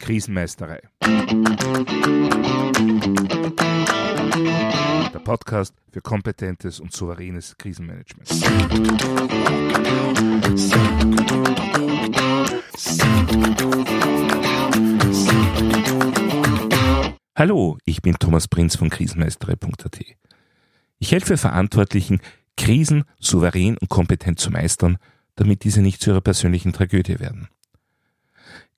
Krisenmeisterei. Der Podcast für kompetentes und souveränes Krisenmanagement. Hallo, ich bin Thomas Prinz von krisenmeisterei.at. Ich helfe Verantwortlichen, Krisen souverän und kompetent zu meistern, damit diese nicht zu ihrer persönlichen Tragödie werden.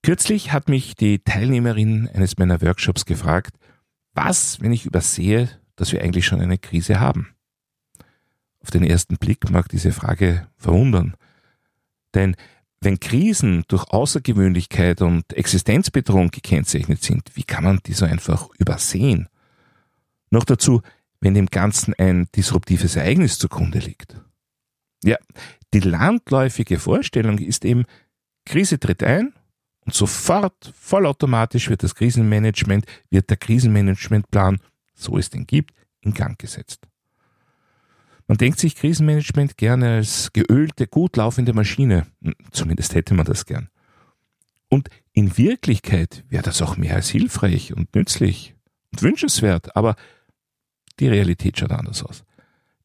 Kürzlich hat mich die Teilnehmerin eines meiner Workshops gefragt, was, wenn ich übersehe, dass wir eigentlich schon eine Krise haben? Auf den ersten Blick mag diese Frage verwundern. Denn wenn Krisen durch Außergewöhnlichkeit und Existenzbedrohung gekennzeichnet sind, wie kann man die so einfach übersehen? Noch dazu, wenn dem Ganzen ein disruptives Ereignis zugrunde liegt. Ja, die landläufige Vorstellung ist eben, Krise tritt ein und sofort vollautomatisch wird das Krisenmanagement, wird der Krisenmanagementplan, so es den gibt, in Gang gesetzt. Man denkt sich Krisenmanagement gerne als geölte, gut laufende Maschine. Zumindest hätte man das gern. Und in Wirklichkeit wäre das auch mehr als hilfreich und nützlich und wünschenswert, aber die Realität schaut anders aus.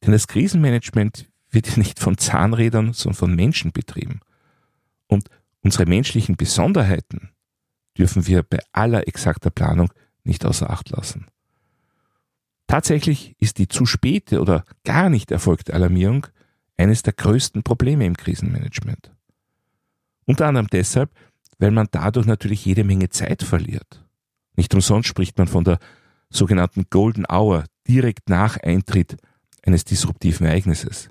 Denn das Krisenmanagement wird ja nicht von Zahnrädern, sondern von Menschen betrieben. Und unsere menschlichen Besonderheiten dürfen wir bei aller exakter Planung nicht außer Acht lassen. Tatsächlich ist die zu späte oder gar nicht erfolgte Alarmierung eines der größten Probleme im Krisenmanagement. Unter anderem deshalb, weil man dadurch natürlich jede Menge Zeit verliert. Nicht umsonst spricht man von der sogenannten Golden Hour direkt nach Eintritt eines disruptiven Ereignisses.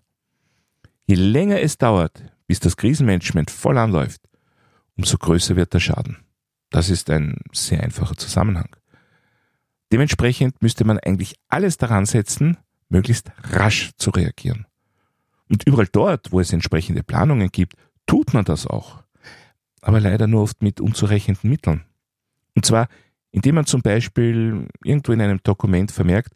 Je länger es dauert, bis das Krisenmanagement voll anläuft, umso größer wird der Schaden. Das ist ein sehr einfacher Zusammenhang. Dementsprechend müsste man eigentlich alles daran setzen, möglichst rasch zu reagieren. Und überall dort, wo es entsprechende Planungen gibt, tut man das auch. Aber leider nur oft mit unzureichenden Mitteln. Und zwar, indem man zum Beispiel irgendwo in einem Dokument vermerkt,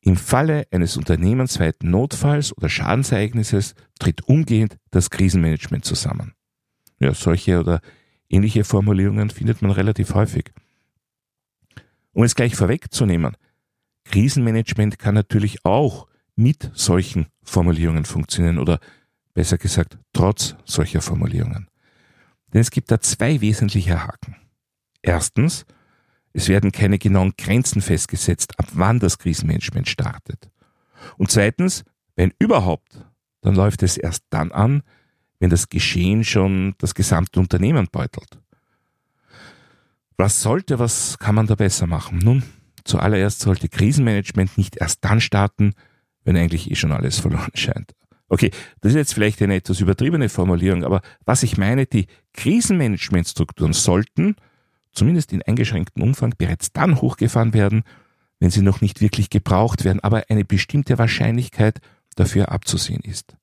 im Falle eines unternehmensweiten Notfalls oder Schadensereignisses tritt umgehend das Krisenmanagement zusammen. Ja, solche oder ähnliche Formulierungen findet man relativ häufig. Um es gleich vorwegzunehmen, Krisenmanagement kann natürlich auch mit solchen Formulierungen funktionieren oder besser gesagt trotz solcher Formulierungen. Denn es gibt da zwei wesentliche Haken. Erstens, es werden keine genauen Grenzen festgesetzt, ab wann das Krisenmanagement startet. Und zweitens, wenn überhaupt, dann läuft es erst dann an, wenn das Geschehen schon das gesamte Unternehmen beutelt. Was sollte, was kann man da besser machen? Nun, zuallererst sollte Krisenmanagement nicht erst dann starten, wenn eigentlich eh schon alles verloren scheint. Okay, das ist jetzt vielleicht eine etwas übertriebene Formulierung, aber was ich meine, die Krisenmanagementstrukturen sollten, zumindest in eingeschränktem Umfang, bereits dann hochgefahren werden, wenn sie noch nicht wirklich gebraucht werden, aber eine bestimmte Wahrscheinlichkeit dafür abzusehen ist.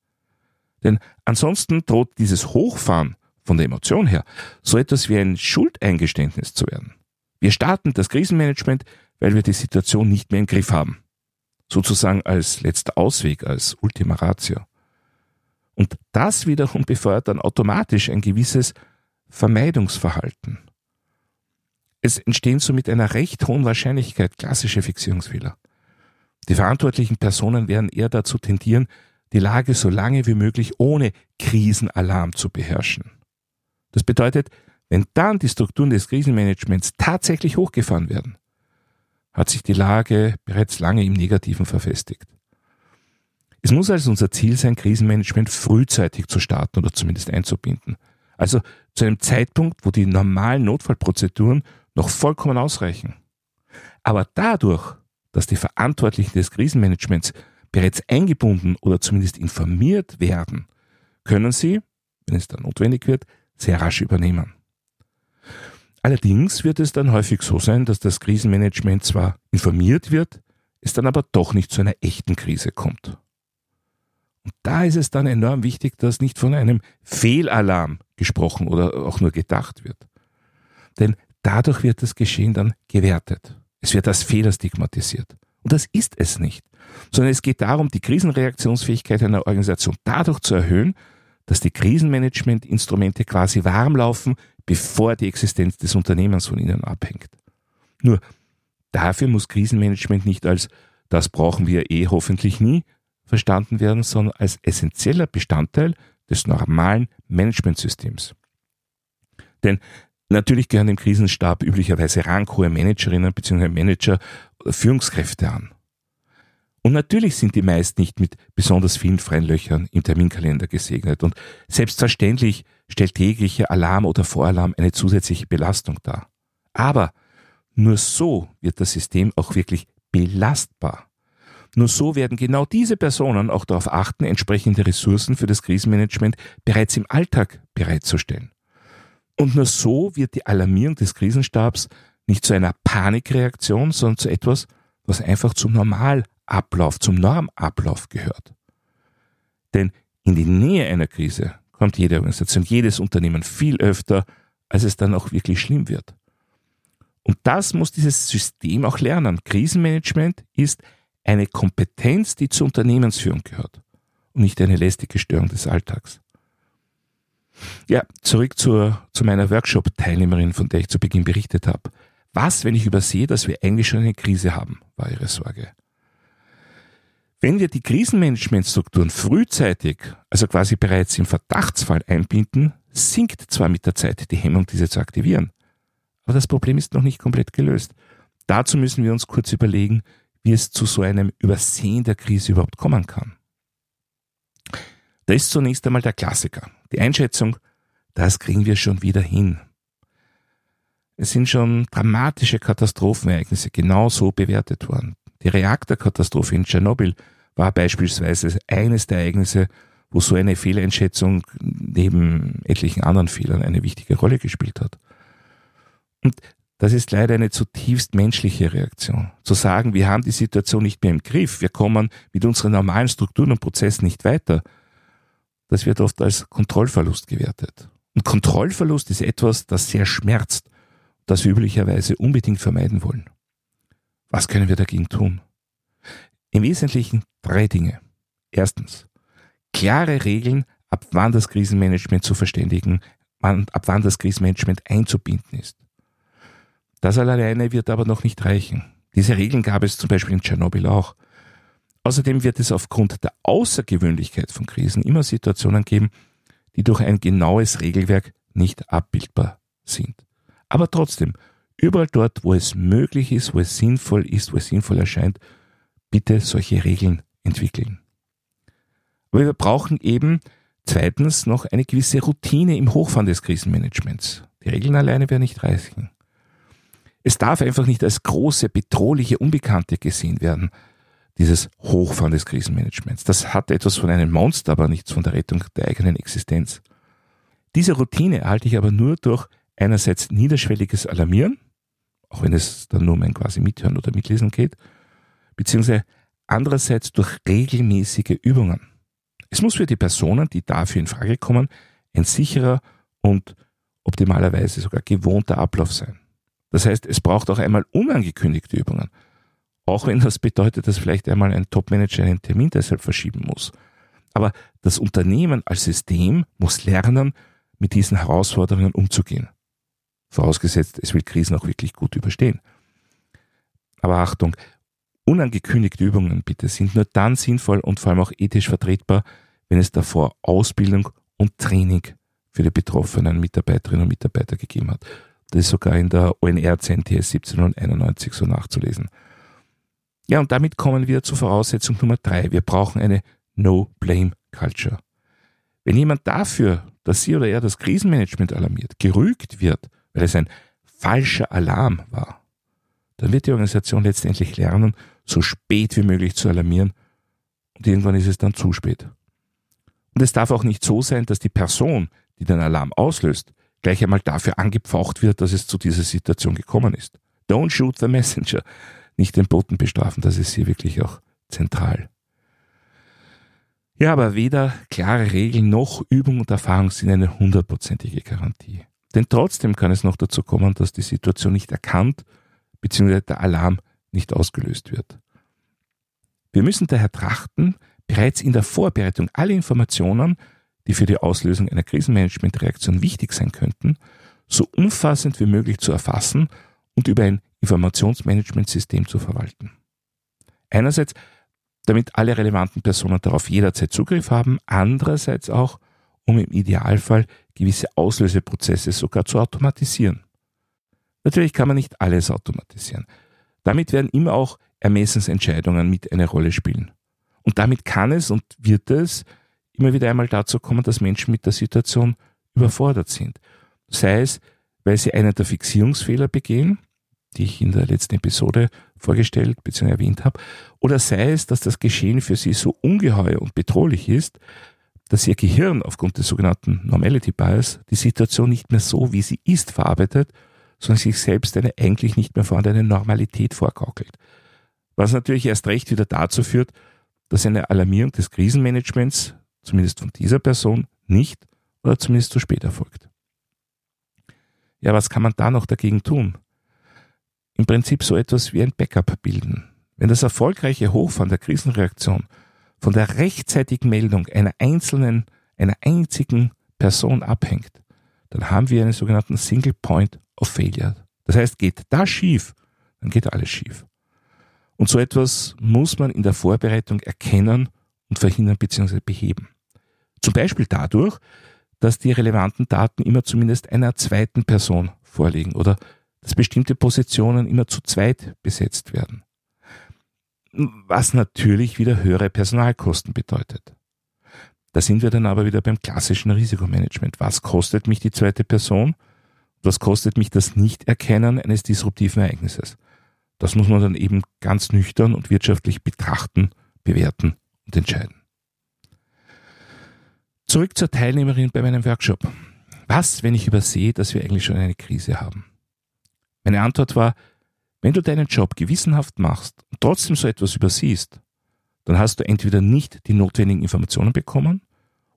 Denn ansonsten droht dieses Hochfahren von der Emotion her, so etwas wie ein Schuldeingeständnis zu werden. Wir starten das Krisenmanagement, weil wir die Situation nicht mehr im Griff haben. Sozusagen als letzter Ausweg, als Ultima Ratio. Und das wiederum befeuert dann automatisch ein gewisses Vermeidungsverhalten. Es entstehen somit einer recht hohen Wahrscheinlichkeit klassische Fixierungsfehler. Die verantwortlichen Personen werden eher dazu tendieren, die Lage so lange wie möglich ohne Krisenalarm zu beherrschen. Das bedeutet, wenn dann die Strukturen des Krisenmanagements tatsächlich hochgefahren werden, hat sich die Lage bereits lange im Negativen verfestigt. Es muss also unser Ziel sein, Krisenmanagement frühzeitig zu starten oder zumindest einzubinden. Also zu einem Zeitpunkt, wo die normalen Notfallprozeduren noch vollkommen ausreichen. Aber dadurch, dass die Verantwortlichen des Krisenmanagements bereits eingebunden oder zumindest informiert werden, können sie, wenn es dann notwendig wird, sehr rasch übernehmen. Allerdings wird es dann häufig so sein, dass das Krisenmanagement zwar informiert wird, es dann aber doch nicht zu einer echten Krise kommt. Und da ist es dann enorm wichtig, dass nicht von einem Fehlalarm gesprochen oder auch nur gedacht wird. Denn dadurch wird das Geschehen dann gewertet. Es wird als Fehler stigmatisiert. Und das ist es nicht. Sondern es geht darum, die Krisenreaktionsfähigkeit einer Organisation dadurch zu erhöhen, dass die Krisenmanagement-Instrumente quasi warm laufen, bevor die Existenz des Unternehmens von ihnen abhängt. Nur dafür muss Krisenmanagement nicht als das brauchen wir eh hoffentlich nie verstanden werden, sondern als essentieller Bestandteil des normalen Managementsystems. Denn natürlich gehören dem Krisenstab üblicherweise ranghohe Managerinnen bzw. Manager oder Führungskräfte an. Und natürlich sind die meist nicht mit besonders vielen freien Löchern im Terminkalender gesegnet. Und selbstverständlich stellt täglicher Alarm oder Voralarm eine zusätzliche Belastung dar. Aber nur so wird das System auch wirklich belastbar. Nur so werden genau diese Personen auch darauf achten, entsprechende Ressourcen für das Krisenmanagement bereits im Alltag bereitzustellen. Und nur so wird die Alarmierung des Krisenstabs nicht zu einer Panikreaktion, sondern zu etwas, was einfach zum Normal Ablauf, zum Normablauf gehört. Denn in die Nähe einer Krise kommt jede Organisation, jedes Unternehmen viel öfter, als es dann auch wirklich schlimm wird. Und das muss dieses System auch lernen. Krisenmanagement ist eine Kompetenz, die zur Unternehmensführung gehört und nicht eine lästige Störung des Alltags. Ja, zurück zur, zu meiner Workshop-Teilnehmerin, von der ich zu Beginn berichtet habe. Was, wenn ich übersehe, dass wir eigentlich schon eine Krise haben, war ihre Sorge. Wenn wir die Krisenmanagementstrukturen frühzeitig, also quasi bereits im Verdachtsfall einbinden, sinkt zwar mit der Zeit die Hemmung, diese zu aktivieren, aber das Problem ist noch nicht komplett gelöst. Dazu müssen wir uns kurz überlegen, wie es zu so einem Übersehen der Krise überhaupt kommen kann. Da ist zunächst einmal der Klassiker, die Einschätzung, das kriegen wir schon wieder hin. Es sind schon dramatische Katastrophenereignisse genauso bewertet worden. Die Reaktorkatastrophe in Tschernobyl war beispielsweise eines der Ereignisse, wo so eine Fehleinschätzung neben etlichen anderen Fehlern eine wichtige Rolle gespielt hat. Und das ist leider eine zutiefst menschliche Reaktion. Zu sagen, wir haben die Situation nicht mehr im Griff, wir kommen mit unseren normalen Strukturen und Prozessen nicht weiter, das wird oft als Kontrollverlust gewertet. Und Kontrollverlust ist etwas, das sehr schmerzt, das wir üblicherweise unbedingt vermeiden wollen. Was können wir dagegen tun? Im Wesentlichen drei Dinge. Erstens, klare Regeln, ab wann das Krisenmanagement zu verständigen, ab wann das Krisenmanagement einzubinden ist. Das alleine wird aber noch nicht reichen. Diese Regeln gab es zum Beispiel in Tschernobyl auch. Außerdem wird es aufgrund der Außergewöhnlichkeit von Krisen immer Situationen geben, die durch ein genaues Regelwerk nicht abbildbar sind. Aber trotzdem, überall dort, wo es möglich ist, wo es sinnvoll ist, wo es sinnvoll erscheint, bitte solche Regeln entwickeln. Aber wir brauchen eben zweitens noch eine gewisse Routine im Hochfahren des Krisenmanagements. Die Regeln alleine werden nicht reichen. Es darf einfach nicht als große, bedrohliche Unbekannte gesehen werden, dieses Hochfahren des Krisenmanagements. Das hat etwas von einem Monster, aber nichts von der Rettung der eigenen Existenz. Diese Routine erhalte ich aber nur durch einerseits niederschwelliges Alarmieren, auch wenn es dann nur um ein quasi Mithören oder Mitlesen geht, beziehungsweise andererseits durch regelmäßige Übungen. Es muss für die Personen, die dafür in Frage kommen, ein sicherer und optimalerweise sogar gewohnter Ablauf sein. Das heißt, es braucht auch einmal unangekündigte Übungen. Auch wenn das bedeutet, dass vielleicht einmal ein Topmanager einen Termin deshalb verschieben muss. Aber das Unternehmen als System muss lernen, mit diesen Herausforderungen umzugehen. Vorausgesetzt, es will Krisen auch wirklich gut überstehen. Aber Achtung, unangekündigte Übungen bitte sind nur dann sinnvoll und vor allem auch ethisch vertretbar, wenn es davor Ausbildung und Training für die betroffenen Mitarbeiterinnen und Mitarbeiter gegeben hat. Das ist sogar in der ONR CNTS 1791 so nachzulesen. Ja, und damit kommen wir zur Voraussetzung Nummer drei. Wir brauchen eine No-Blame-Culture. Wenn jemand dafür, dass sie oder er das Krisenmanagement alarmiert, gerügt wird, weil es ein falscher Alarm war, dann wird die Organisation letztendlich lernen, so spät wie möglich zu alarmieren und irgendwann ist es dann zu spät. Und es darf auch nicht so sein, dass die Person, die den Alarm auslöst, gleich einmal dafür angepfaucht wird, dass es zu dieser Situation gekommen ist. Don't shoot the messenger. Nicht den Boten bestrafen, das ist hier wirklich auch zentral. Ja, aber weder klare Regeln noch Übung und Erfahrung sind eine hundertprozentige Garantie. Denn trotzdem kann es noch dazu kommen, dass die Situation nicht erkannt bzw. der Alarm nicht ausgelöst wird. Wir müssen daher trachten, bereits in der Vorbereitung alle Informationen, die für die Auslösung einer Krisenmanagementreaktion wichtig sein könnten, so umfassend wie möglich zu erfassen und über ein Informationsmanagementsystem zu verwalten. Einerseits, damit alle relevanten Personen darauf jederzeit Zugriff haben, andererseits auch, um im Idealfall gewisse Auslöseprozesse sogar zu automatisieren. Natürlich kann man nicht alles automatisieren. Damit werden immer auch Ermessensentscheidungen mit eine Rolle spielen. Und damit kann es und wird es immer wieder einmal dazu kommen, dass Menschen mit der Situation überfordert sind. Sei es, weil sie einen der Fixierungsfehler begehen, die ich in der letzten Episode vorgestellt bzw. erwähnt habe, oder sei es, dass das Geschehen für sie so ungeheuer und bedrohlich ist, dass ihr Gehirn aufgrund des sogenannten Normality Bias die Situation nicht mehr so, wie sie ist, verarbeitet, sondern sich selbst eine eigentlich nicht mehr vorhandene Normalität vorgaukelt. Was natürlich erst recht wieder dazu führt, dass eine Alarmierung des Krisenmanagements, zumindest von dieser Person, nicht oder zumindest zu spät erfolgt. Ja, was kann man da noch dagegen tun? Im Prinzip so etwas wie ein Backup bilden. Wenn das erfolgreiche Hochfahren der Krisenreaktion von der rechtzeitigen Meldung einer einzelnen, einer einzigen Person abhängt, dann haben wir einen sogenannten Single Point of Failure. Das heißt, geht das schief, dann geht alles schief. Und so etwas muss man in der Vorbereitung erkennen und verhindern bzw. beheben. Zum Beispiel dadurch, dass die relevanten Daten immer zumindest einer zweiten Person vorliegen oder dass bestimmte Positionen immer zu zweit besetzt werden. Was natürlich wieder höhere Personalkosten bedeutet. Da sind wir dann aber wieder beim klassischen Risikomanagement. Was kostet mich die zweite Person? Was kostet mich das Nichterkennen eines disruptiven Ereignisses? Das muss man dann eben ganz nüchtern und wirtschaftlich betrachten, bewerten und entscheiden. Zurück zur Teilnehmerin bei meinem Workshop. Was, wenn ich übersehe, dass wir eigentlich schon eine Krise haben? Meine Antwort war, wenn du deinen Job gewissenhaft machst und trotzdem so etwas übersiehst, dann hast du entweder nicht die notwendigen Informationen bekommen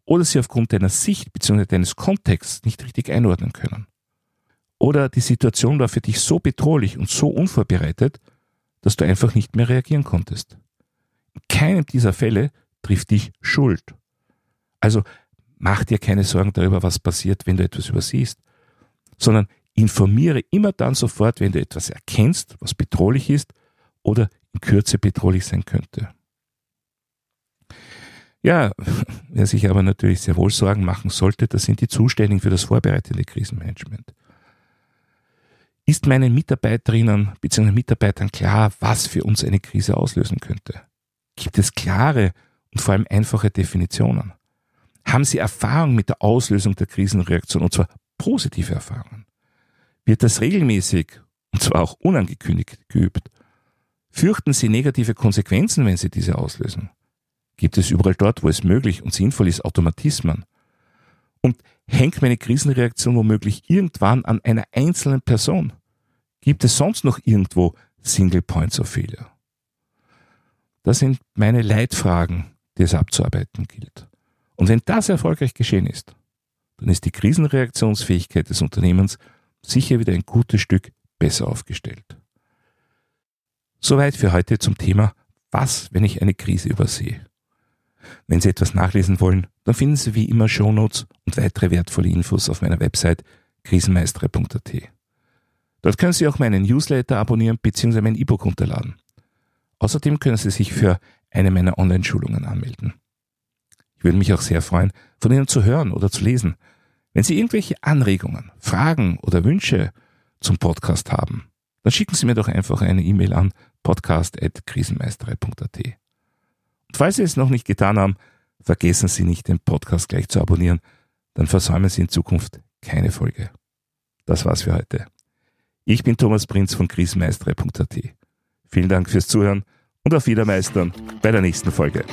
oder sie aufgrund deiner Sicht bzw. deines Kontexts nicht richtig einordnen können. Oder die Situation war für dich so bedrohlich und so unvorbereitet, dass du einfach nicht mehr reagieren konntest. In keinem dieser Fälle trifft dich Schuld. Also mach dir keine Sorgen darüber, was passiert, wenn du etwas übersiehst, sondern informiere immer dann sofort, wenn du etwas erkennst, was bedrohlich ist oder in Kürze bedrohlich sein könnte. Ja, wer sich aber natürlich sehr wohl Sorgen machen sollte, das sind die Zuständigen für das vorbereitende Krisenmanagement. Ist meinen Mitarbeiterinnen bzw. Mitarbeitern klar, was für uns eine Krise auslösen könnte? Gibt es klare und vor allem einfache Definitionen? Haben Sie Erfahrung mit der Auslösung der Krisenreaktion und zwar positive Erfahrungen? Wird das regelmäßig und zwar auch unangekündigt geübt? Fürchten Sie negative Konsequenzen, wenn Sie diese auslösen? Gibt es überall dort, wo es möglich und sinnvoll ist, Automatismen? Und hängt meine Krisenreaktion womöglich irgendwann an einer einzelnen Person? Gibt es sonst noch irgendwo Single Points of Failure? Das sind meine Leitfragen, die es abzuarbeiten gilt. Und wenn das erfolgreich geschehen ist, dann ist die Krisenreaktionsfähigkeit des Unternehmens sicher wieder ein gutes Stück besser aufgestellt. Soweit für heute zum Thema Was, wenn ich eine Krise übersehe? Wenn Sie etwas nachlesen wollen, dann finden Sie wie immer Shownotes und weitere wertvolle Infos auf meiner Website krisenmeistere.at. Dort können Sie auch meinen Newsletter abonnieren bzw. mein E-Book runterladen. Außerdem können Sie sich für eine meiner Online-Schulungen anmelden. Ich würde mich auch sehr freuen, von Ihnen zu hören oder zu lesen. Wenn Sie irgendwelche Anregungen, Fragen oder Wünsche zum Podcast haben, dann schicken Sie mir doch einfach eine E-Mail an podcast.krisenmeisterei.at. Und falls Sie es noch nicht getan haben, vergessen Sie nicht, den Podcast gleich zu abonnieren, dann versäumen Sie in Zukunft keine Folge. Das war's für heute. Ich bin Thomas Prinz von krisenmeistere.at. Vielen Dank fürs Zuhören und auf Wiedermeistern bei der nächsten Folge.